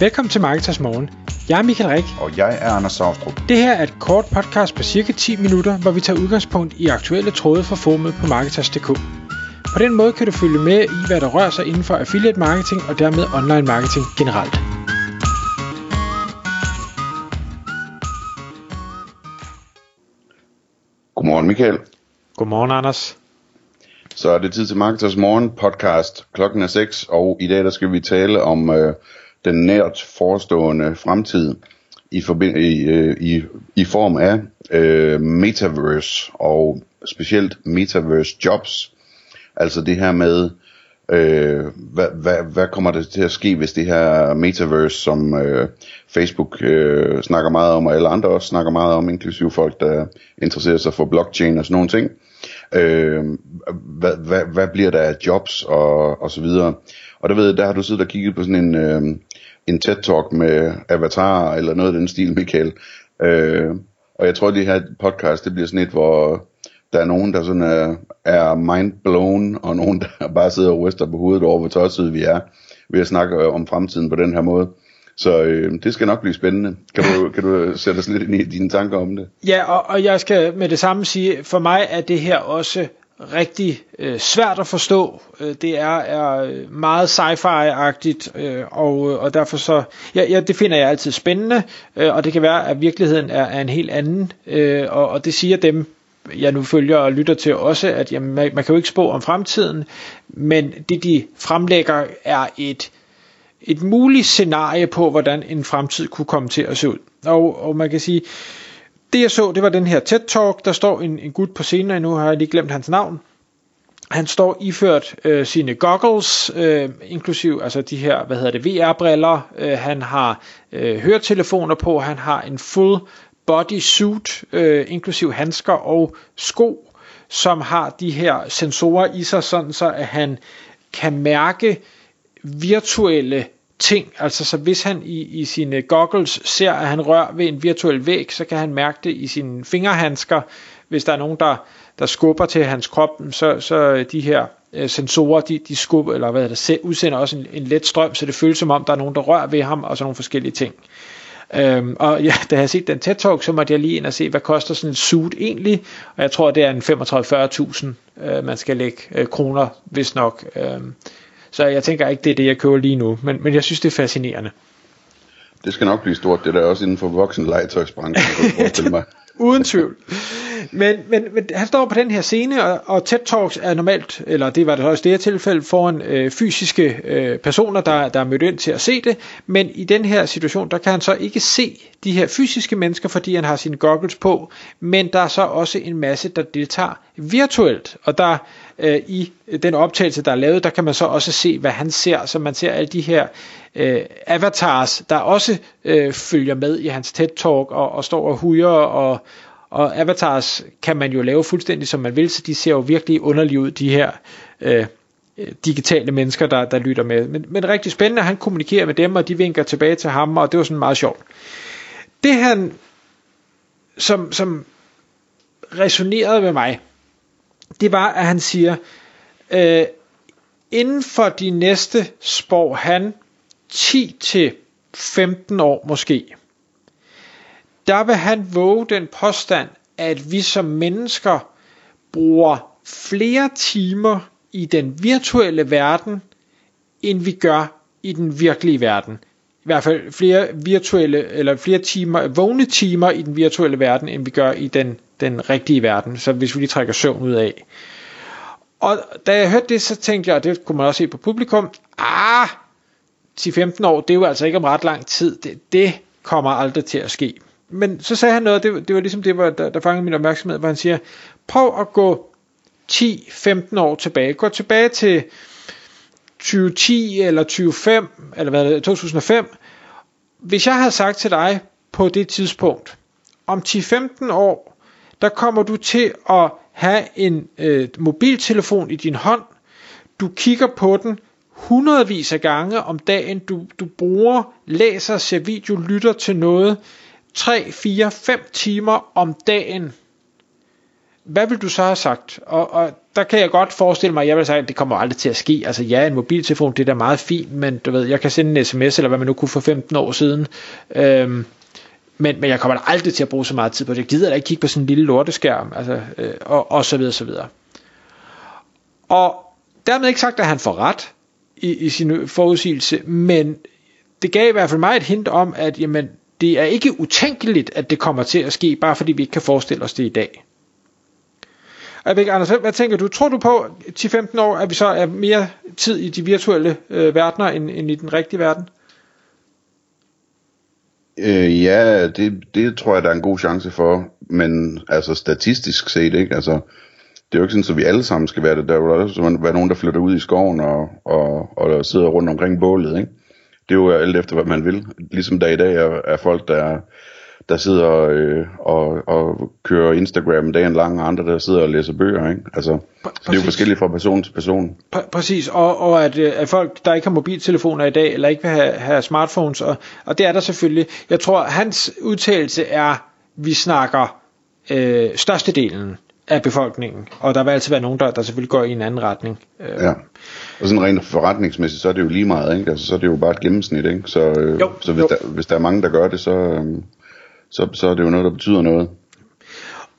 Velkommen til Marketers Morgen. Jeg er Michael Rik. Og jeg er Anders Saustrup. Det her er et kort podcast på cirka 10 minutter, hvor vi tager udgangspunkt i aktuelle tråde fra formet på Marketers.dk. På den måde kan du følge med i, hvad der rører sig inden for affiliate marketing og dermed online marketing generelt. Godmorgen Michael. Godmorgen Anders. Så er det tid til Marketers Morgen podcast. Klokken er 6, og i dag der skal vi tale om øh, den nært forestående fremtid i, forbind- i, øh, i, i form af øh, metaverse og specielt metaverse jobs. Altså det her med, øh, hvad, hvad, hvad kommer der til at ske, hvis det her metaverse, som øh, Facebook øh, snakker meget om, og alle andre også snakker meget om, inklusive folk, der interesserer sig for blockchain og sådan nogle ting. Øh, hvad, hvad, hvad bliver der af jobs og, og så videre. Og der ved jeg, der har du siddet og kigget på sådan en, øh, en TED-talk med Avatar eller noget af den stil, Michael. Øh, og jeg tror, at det her podcast, det bliver sådan et, hvor der er nogen, der sådan er, er mind blown, og nogen, der bare sidder og ryster på hovedet over, hvor tosset vi er ved at snakke om fremtiden på den her måde. Så øh, det skal nok blive spændende. Kan du, kan du sætte os lidt ind i dine tanker om det? Ja, og, og jeg skal med det samme sige, for mig er det her også rigtig øh, svært at forstå. Øh, det er, er øh, meget sci-fi-agtigt, øh, og, øh, og derfor så, ja, ja, det finder jeg altid spændende, øh, og det kan være, at virkeligheden er, er en helt anden, øh, og, og det siger dem, jeg nu følger og lytter til også, at jamen, man, man kan jo ikke spå om fremtiden, men det de fremlægger er et, et muligt scenarie på, hvordan en fremtid kunne komme til at se ud. Og, og man kan sige, det jeg så, det var den her TED-talk, der står en, en gut på scenen, og nu har jeg lige glemt hans navn. Han står iført øh, sine goggles, øh, inklusiv altså de her, hvad hedder det, VR-briller. Øh, han har øh, høretelefoner på, han har en full body suit, øh, inklusiv handsker og sko, som har de her sensorer i sig, sådan så at han kan mærke virtuelle ting. Altså så hvis han i, i sine øh, goggles ser, at han rører ved en virtuel væg, så kan han mærke det i sine fingerhandsker. Hvis der er nogen, der, der skubber til hans krop, så, så øh, de her øh, sensorer, de, de skubber, eller hvad det, udsender også en, en let strøm, så det føles som om, der er nogen, der rører ved ham, og sådan nogle forskellige ting. Øhm, og ja, da jeg set den TED Talk, så måtte jeg lige ind og se, hvad koster sådan en suit egentlig, og jeg tror, det er en 35-40.000, øh, man skal lægge øh, kroner, hvis nok. Øh, så jeg tænker ikke, det er det, jeg køber lige nu, men, men jeg synes, det er fascinerende. Det skal nok blive stort, det der også inden for voksen legetøjsbranchen, mig. Uden tvivl. Men, men, men han står på den her scene, og, og TED Talks er normalt, eller det var det også det her tilfælde, foran øh, fysiske øh, personer, der, der er mødt ind til at se det. Men i den her situation, der kan han så ikke se de her fysiske mennesker, fordi han har sine goggles på. Men der er så også en masse, der deltager virtuelt. Og der øh, i den optagelse, der er lavet, der kan man så også se, hvad han ser. Så man ser alle de her øh, avatars, der også øh, følger med i hans TED-talk og, og står og hujer og og avatars kan man jo lave fuldstændig som man vil, så de ser jo virkelig underlige ud, de her øh, øh, digitale mennesker, der, der lytter med. Men, men rigtig spændende, han kommunikerer med dem, og de vinker tilbage til ham, og det var sådan meget sjovt. Det han, som, som resonerede med mig, det var, at han siger, øh, inden for de næste spår han 10 til 15 år måske, der vil han våge den påstand, at vi som mennesker bruger flere timer i den virtuelle verden, end vi gør i den virkelige verden. I hvert fald flere virtuelle eller flere timer, vågne timer i den virtuelle verden, end vi gør i den, den rigtige verden. Så hvis vi lige trækker søvn ud af. Og da jeg hørte det, så tænkte jeg, og det kunne man også se på publikum, ah, 10-15 år, det er jo altså ikke om ret lang tid. Det, det kommer aldrig til at ske men så sagde han noget, det, det var ligesom det, der, der fangede min opmærksomhed, hvor han siger, prøv at gå 10-15 år tilbage. Gå tilbage til 2010 eller 2005, eller hvad det, 2005. Hvis jeg havde sagt til dig på det tidspunkt, om 10-15 år, der kommer du til at have en øh, mobiltelefon i din hånd, du kigger på den hundredvis af gange om dagen, du, du bruger, læser, ser video, lytter til noget, 3, 4, 5 timer om dagen. hvad vil du så have sagt? Og, og der kan jeg godt forestille mig, at jeg vil sige, at det kommer aldrig til at ske. Altså ja, en mobiltelefon, det er da meget fint, men du ved, jeg kan sende en sms, eller hvad man nu kunne for 15 år siden. Øhm, men, men jeg kommer da aldrig til at bruge så meget tid på det. Jeg gider da ikke kigge på sådan en lille lorteskærm, altså, øh, og, og så videre, så videre. Og dermed ikke sagt, at han får ret i, i sin forudsigelse, men det gav i hvert fald mig et hint om, at jamen, det er ikke utænkeligt, at det kommer til at ske, bare fordi vi ikke kan forestille os det i dag. Jeg ved, ikke, Anders, hvad tænker du? Tror du på 10-15 år, at vi så er mere tid i de virtuelle øh, verdener, end, end i den rigtige verden? Øh, ja, det, det tror jeg, der er en god chance for, men altså statistisk set, ikke? Altså, det er jo ikke sådan, at vi alle sammen skal være det. Der vil også være nogen, der flytter ud i skoven og, og, og sidder rundt omkring bålet, ikke? Det er jo alt efter, hvad man vil. Ligesom der i dag er, er folk, der der sidder øh, og, og kører Instagram dagen lang, og andre der sidder og læser bøger. Ikke? Altså, så det er jo forskelligt fra person til person. P- præcis, og, og at, øh, at folk, der ikke har mobiltelefoner i dag, eller ikke vil have, have smartphones, og, og det er der selvfølgelig. Jeg tror, hans udtalelse er, vi snakker øh, størstedelen af befolkningen, og der vil altid være nogen, der, der selvfølgelig går i en anden retning. Øh. Ja, og sådan rent forretningsmæssigt, så er det jo lige meget, ikke? Altså, så er det jo bare et gennemsnit, ikke? Så, øh, jo, så hvis, jo. Der, hvis der er mange, der gør det, så, øh, så, så er det jo noget, der betyder noget.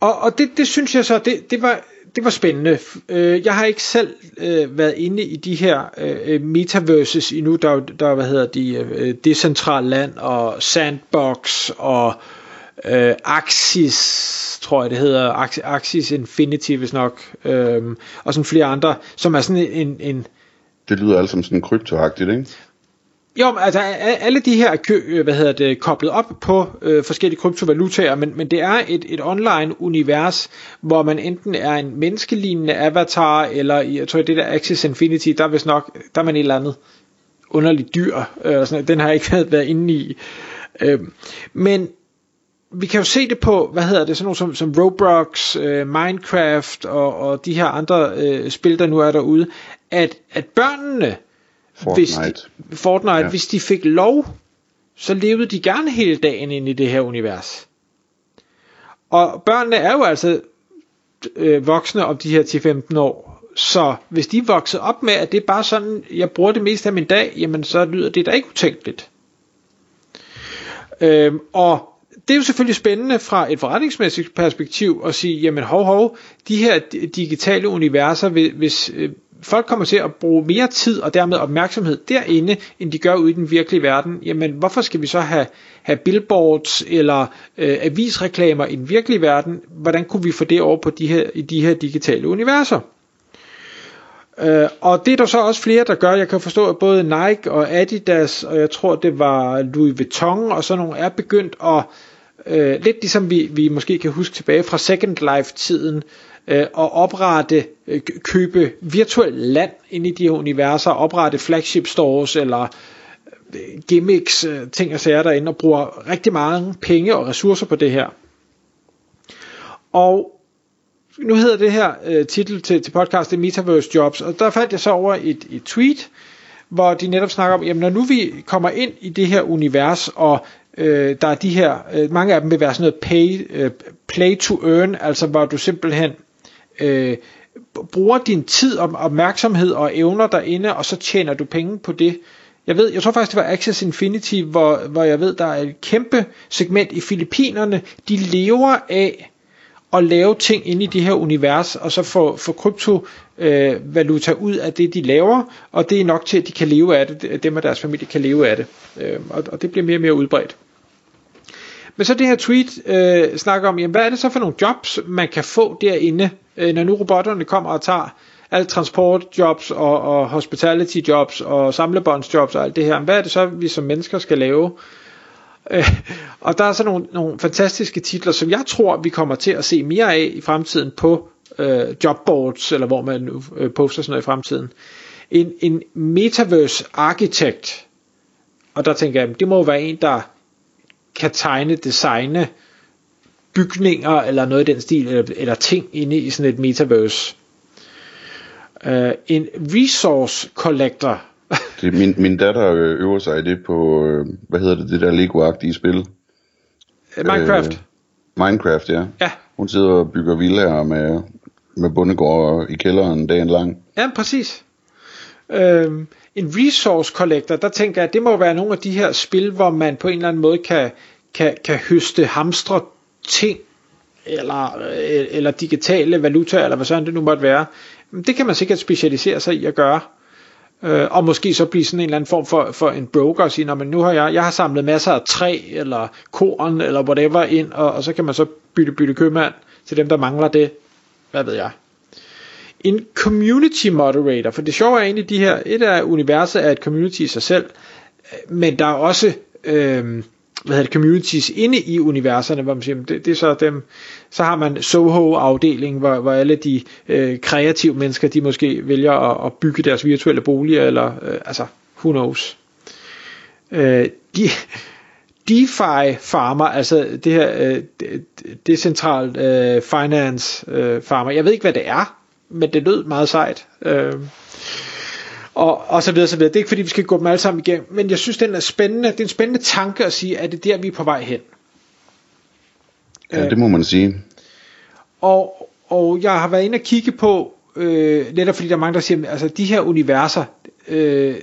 Og, og det, det synes jeg så, det, det var det var spændende. Øh, jeg har ikke selv øh, været inde i de her øh, metaverses endnu. Der, der hvad hedder de, øh, Decentraland og Sandbox og øh, Axis, tror jeg det hedder, Axis Infinity hvis nok, øh, og sådan flere andre, som er sådan en... en det lyder alt som sådan kryptoagtigt, ikke? Jo, altså alle de her kø, øh, hvad hedder det, koblet op på øh, forskellige kryptovalutaer, men, men det er et, et online univers, hvor man enten er en menneskelignende avatar, eller jeg tror det der Axis Infinity, der er vist nok, der er man et eller andet underligt dyr, øh, sådan, den har jeg ikke været inde i. Øh, men vi kan jo se det på, hvad hedder det, sådan nogle som, som Roblox, øh, Minecraft og, og de her andre øh, spil, der nu er derude, at, at børnene, Fortnite. Hvis de, Fortnite, ja. hvis de fik lov, så levede de gerne hele dagen ind i det her univers. Og børnene er jo altså øh, voksne om de her 10-15 år. Så hvis de vokser op med, at det er bare sådan, jeg bruger det meste af min dag, jamen så lyder det da ikke utænkeligt. Øhm, og det er jo selvfølgelig spændende fra et forretningsmæssigt perspektiv at sige, jamen hov hov, de her digitale universer, hvis, øh, folk kommer til at bruge mere tid og dermed opmærksomhed derinde, end de gør ude i den virkelige verden, jamen hvorfor skal vi så have, have billboards eller øh, avisreklamer i den virkelige verden? Hvordan kunne vi få det over på de her, i de her digitale universer? Øh, og det er der så også flere, der gør. Jeg kan forstå, at både Nike og Adidas, og jeg tror, det var Louis Vuitton og sådan nogle, er begyndt at, øh, lidt ligesom vi, vi måske kan huske tilbage fra Second Life-tiden, øh, at oprette, øh, købe virtuelt land ind i de her universer, oprette flagship stores eller øh, gimmicks, øh, ting og sager derinde, og bruger rigtig mange penge og ressourcer på det her. Og nu hedder det her øh, titel til, til podcastet Metaverse Jobs, og der faldt jeg så over et, et tweet, hvor de netop snakker om, jamen når nu vi kommer ind i det her univers, og øh, der er de her, øh, mange af dem vil være sådan noget pay, øh, play to earn, altså hvor du simpelthen øh, bruger din tid og opmærksomhed og evner derinde, og så tjener du penge på det. Jeg ved, jeg tror faktisk, det var Access Infinity, hvor, hvor jeg ved, der er et kæmpe segment i Filippinerne. De lever af at lave ting inde i de her univers, og så få, få kryptovaluta øh, ud af det, de laver, og det er nok til, at de kan leve af det, dem og deres familie kan leve af det. Øh, og, og det bliver mere og mere udbredt. Men så det her tweet øh, snakker om, jamen, hvad er det så for nogle jobs, man kan få derinde, øh, når nu robotterne kommer og tager alle transportjobs og, og hospitality jobs og samlebåndsjobs og alt det her. Hvad er det så, vi som mennesker skal lave? Øh, og der er så nogle, nogle fantastiske titler, som jeg tror, vi kommer til at se mere af i fremtiden på øh, jobboards, eller hvor man nu øh, poster sådan noget i fremtiden. En, en metaverse architect, og der tænker jeg, det må være en, der kan tegne, designe bygninger eller noget i den stil, eller, eller ting inde i sådan et metaverse. Uh, en resource collector det, min, min datter øver sig i det på, øh, hvad hedder det, det der Lego-agtige spil? Minecraft. Uh, Minecraft, ja. Ja. hun sidder og bygger villaer med, med bundegård i kælderen dagen lang. Ja, præcis. Øhm, en resource collector, der tænker jeg, at det må være nogle af de her spil, hvor man på en eller anden måde kan, kan, kan høste hamstre ting, eller, øh, eller digitale valuta, eller hvad sådan det nu måtte være. Det kan man sikkert specialisere sig i at gøre. Øh, og måske så blive sådan en eller anden form for, for en broker og sige, men nu har jeg, jeg har samlet masser af træ, eller korn, eller whatever ind, og, og så kan man så bytte, bytte købmand til dem, der mangler det. Hvad ved jeg. En community moderator, for det sjove er egentlig de her, et af universet er et community i sig selv, men der er også øh, hvad hedder det, communities inde i universerne, hvor man siger, det, det er så dem, så har man Soho-afdelingen, hvor, hvor alle de øh, kreative mennesker, de måske vælger at, at bygge deres virtuelle boliger, eller øh, altså, who knows. Øh, de, DeFi farmer, altså det her øh, decentralt øh, finance øh, farmer, jeg ved ikke hvad det er, men det lød meget sejt. Øh, og, og så videre, så videre. Det er ikke fordi, vi skal gå dem alle sammen igennem, men jeg synes, den er spændende. Det er en spændende tanke at sige, at det er der, vi er på vej hen. Ja, det må man sige. Og, og jeg har været inde og kigge på, øh, netop fordi der er mange, der siger, altså de her universer, øh,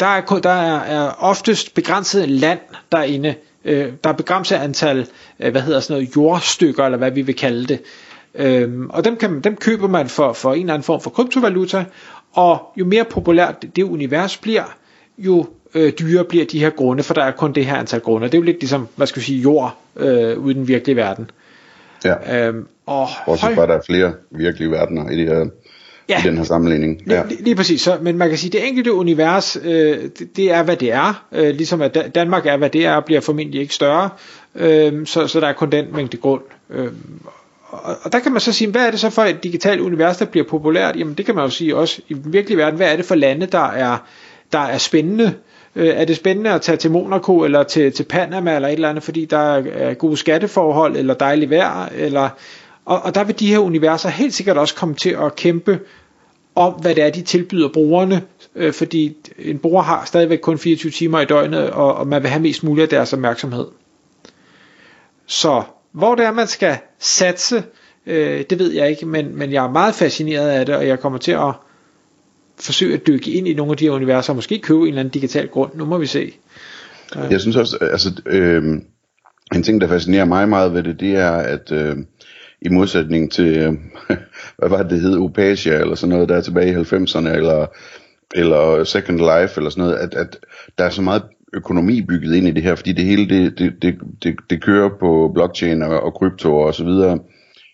der, er, der er, er oftest begrænset land derinde. Øh, der er begrænset antal, øh, hvad hedder sådan noget, jordstykker, eller hvad vi vil kalde det. Øh, og dem, kan, dem køber man for, for en eller anden form for kryptovaluta, og jo mere populært det univers bliver, jo øh, dyrere bliver de her grunde, for der er kun det her antal grunde. Det er jo lidt ligesom, hvad skal vi sige, jord øh, ude i den virkelige verden. Ja. Øhm, og Også høj... bare der er flere virkelige verdener i, det her, ja. i den her sammenligning. Ja. Lige, lige præcis. Så, men man kan sige, at det enkelte univers, øh, det, det er, hvad det er. Øh, ligesom at Danmark er, hvad det er, og bliver formentlig ikke større. Øh, så, så der er kun den mængde grund. Øh, og, og der kan man så sige, hvad er det så for et digitalt univers, der bliver populært? Jamen det kan man jo sige også i den virkelige verden. Hvad er det for lande, der er, der er spændende? Øh, er det spændende at tage til Monaco eller til, til Panama eller et eller andet, fordi der er gode skatteforhold eller dejligt vejr? Eller, og, og der vil de her universer helt sikkert også komme til at kæmpe om, hvad det er, de tilbyder brugerne, øh, fordi en bruger har stadigvæk kun 24 timer i døgnet, og, og man vil have mest muligt af deres opmærksomhed. Så hvor det er, man skal satse, øh, det ved jeg ikke, men, men jeg er meget fascineret af det, og jeg kommer til at forsøge at dykke ind i nogle af de her universer, og måske købe en eller anden digital grund. Nu må vi se. Øh. Jeg synes også, altså, øh, en ting, der fascinerer mig meget ved det, det er, at øh, i modsætning til, øh, hvad var det, det hed, Opasia, eller sådan noget, der er tilbage i 90'erne, eller, eller Second Life, eller sådan noget, at, at der er så meget økonomi bygget ind i det her, fordi det hele det, det, det, det, det kører på blockchain og, og krypto og så videre.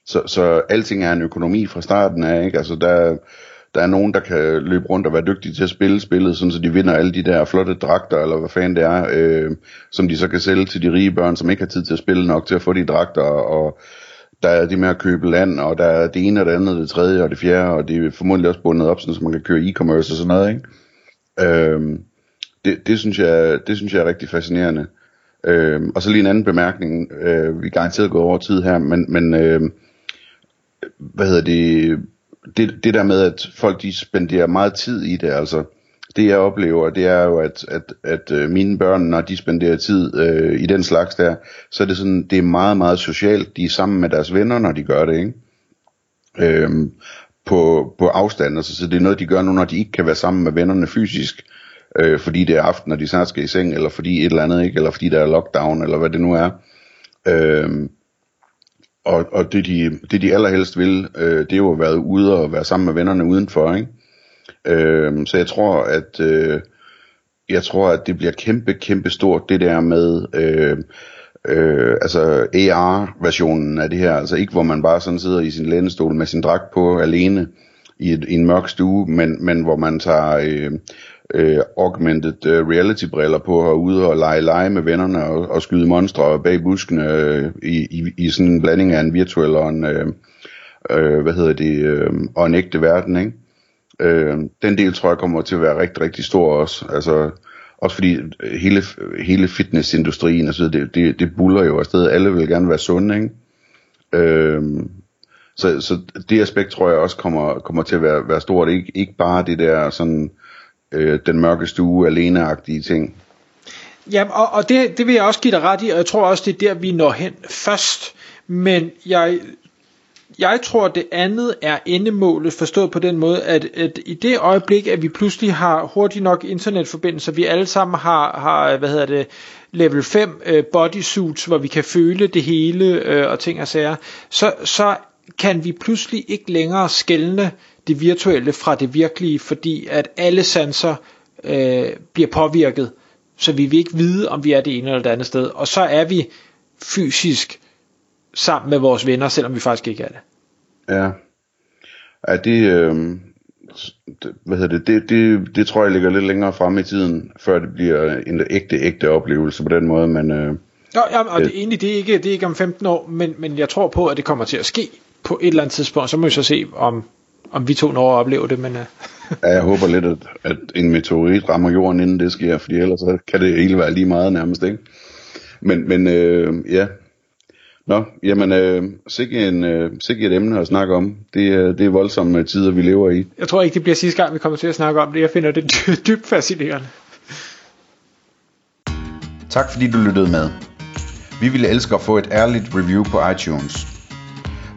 Så, så alting er en økonomi fra starten af, ikke? Altså der, der er nogen, der kan løbe rundt og være dygtige til at spille spillet, sådan så de vinder alle de der flotte dragter, eller hvad fanden det er, øh, som de så kan sælge til de rige børn, som ikke har tid til at spille nok til at få de dragter, og der er det med at købe land, og der er det ene og det andet, det tredje og det fjerde, og det er formodentlig også bundet op, sådan, så man kan køre e-commerce og sådan noget, ikke? Øh, det, det, synes jeg, det synes jeg er rigtig fascinerende. Øh, og så lige en anden bemærkning. Øh, vi er garanteret gået over tid her, men, men øh, hvad hedder det, det, det der med, at folk de spenderer meget tid i det, altså det jeg oplever, det er jo, at, at, at øh, mine børn, når de spenderer tid øh, i den slags der, så er det sådan, det er meget, meget socialt. De er sammen med deres venner, når de gør det, ikke? Øhm, på, på afstand, altså, så det er noget, de gør nu, når de ikke kan være sammen med vennerne fysisk øh, fordi det er aften, og de snart skal i seng, eller fordi et eller andet, ikke? eller fordi der er lockdown, eller hvad det nu er. Øh, og, og det, de, det de allerhelst vil, øh, det er jo at være ude og være sammen med vennerne udenfor, ikke? Øh, så jeg tror, at øh, jeg tror, at det bliver kæmpe, kæmpe stort, det der med øh, øh, altså AR-versionen af det her, altså ikke hvor man bare sådan sidder i sin lænestol med sin dragt på alene i, et, i en mørk stue, men, men hvor man tager øh, øh, augmented øh, reality briller på og ude og lege lege med vennerne og, og skyde monstre bag buskene øh, i, i, i sådan en blanding af en virtuel og en øh, øh, hvad hedder det øh, og en ægte verden, ikke? Øh, den del tror jeg kommer til at være rigtig rigtig stor også. Altså også fordi hele hele fitnessindustrien så det, det, det buller jo afsted. Alle vil gerne være sunde, ikke? Øh, så, så det aspekt tror jeg også kommer, kommer til at være, være stort. Ikke, ikke bare det der sådan øh, den mørke stue aleneagtige ting. Ja, og, og det, det vil jeg også give dig ret i, og jeg tror også, det er der, vi når hen først. Men jeg jeg tror, det andet er endemålet, forstået på den måde, at, at i det øjeblik, at vi pludselig har hurtigt nok internetforbindelser, vi alle sammen har, har hvad hedder det, level 5 øh, bodysuits, hvor vi kan føle det hele øh, og ting og sager, så, så kan vi pludselig ikke længere skælne det virtuelle fra det virkelige, fordi at alle sanser øh, bliver påvirket, så vi vil ikke vide, om vi er det ene eller det andet sted, og så er vi fysisk sammen med vores venner, selvom vi faktisk ikke er det. Ja. Er det, øh, hvad hedder det, det, det, det tror jeg ligger lidt længere frem i tiden, før det bliver en ægte, ægte oplevelse på den måde, men... Øh, ja, ja, og det, egentlig, det er, ikke, det er ikke om 15 år, men, men jeg tror på, at det kommer til at ske på et eller andet tidspunkt, så må vi så se, om, om vi to når at opleve det, men... Uh... ja, jeg håber lidt, at, at en meteorit rammer jorden, inden det sker, fordi ellers så kan det hele være lige meget nærmest, ikke? Men, men øh, ja, Nå, jamen, øh, sikke, en, øh, sikke et emne at snakke om. Det, øh, det er voldsomme tider, vi lever i. Jeg tror ikke, det bliver sidste gang, vi kommer til at snakke om det. Jeg finder det dy- dybt fascinerende. Tak fordi du lyttede med. Vi ville elske at få et ærligt review på iTunes.